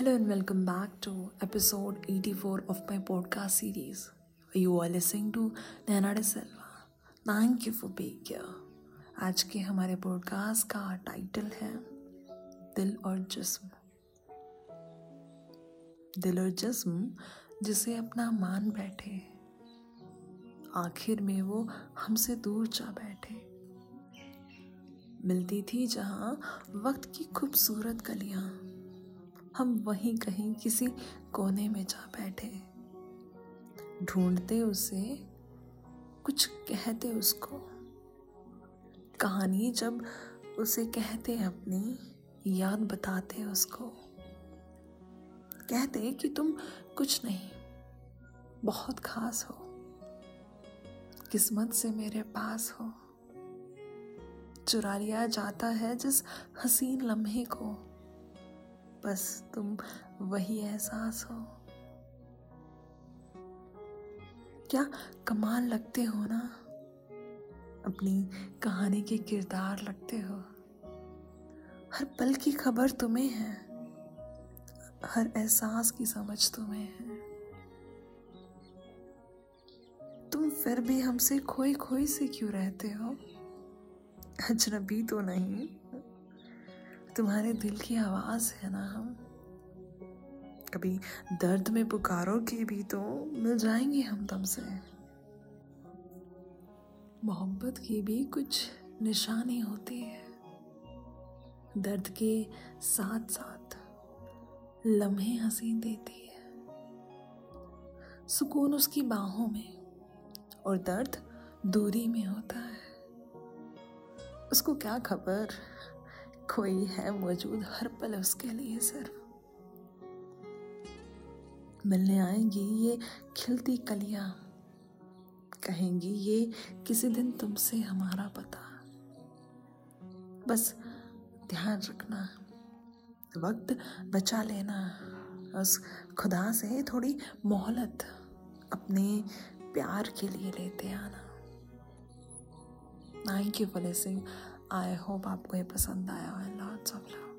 Hello and welcome back to episode 84 of my podcast series. You are listening to Nana De Silva. Thank you for being here. आज के हमारे podcast का title है दिल और जिस्म दिल और जिस्म जिसे अपना मान बैठे आखिर में वो हमसे दूर जा बैठे मिलती थी जहाँ वक्त की खूबसूरत गलियाँ हम वहीं कहीं किसी कोने में जा बैठे। ढूंढते उसे, कुछ कहते उसको। कहानी जब उसे कहते अपनी, याद बताते उसको। कहते कि तुम कुछ नहीं, बहुत खास हो। किस्मत से मेरे पास हो। चुरा लिया जाता है जिस हसीन लम्हे को। बस तुम वही एहसास हो। क्या कमाल लगते हो ना? अपनी कहानी के किरदार लगते हो। हर पल की खबर तुम्हें है। हर एहसास की समझ तुम्हें है। तुम फिर भी हमसे खोई खोई से क्यों रहते हो? अजनबी तो नहीं। तुम्हारे दिल की आवाज़ है ना हम? कभी दर्द में पुकारो के भी तो मिल जाएँगे हम तुमसे मोहब्बत की भी कुछ निशानी होती है। दर्द के साथ साथ लम्हे हँसी देती है। सुकून उसकी बाहों में और दर्द दूरी में होता है। उसको क्या खबर? कोई है मौजूद हर पल उसके लिए सिर्फ़ मिलने आएँगी ये खिलती कलियाँ। कहेंगी, ये किसी दिन तुमसे हमारा पता। बस ध्यान रखना, वक्त बचा लेना, उस खुदा से थोड़ी मोहलत अपने प्यार के लिए लेते आना। Thank you for listening I hope आपको ये पसंद आया है लॉट्स ऑफ़ लव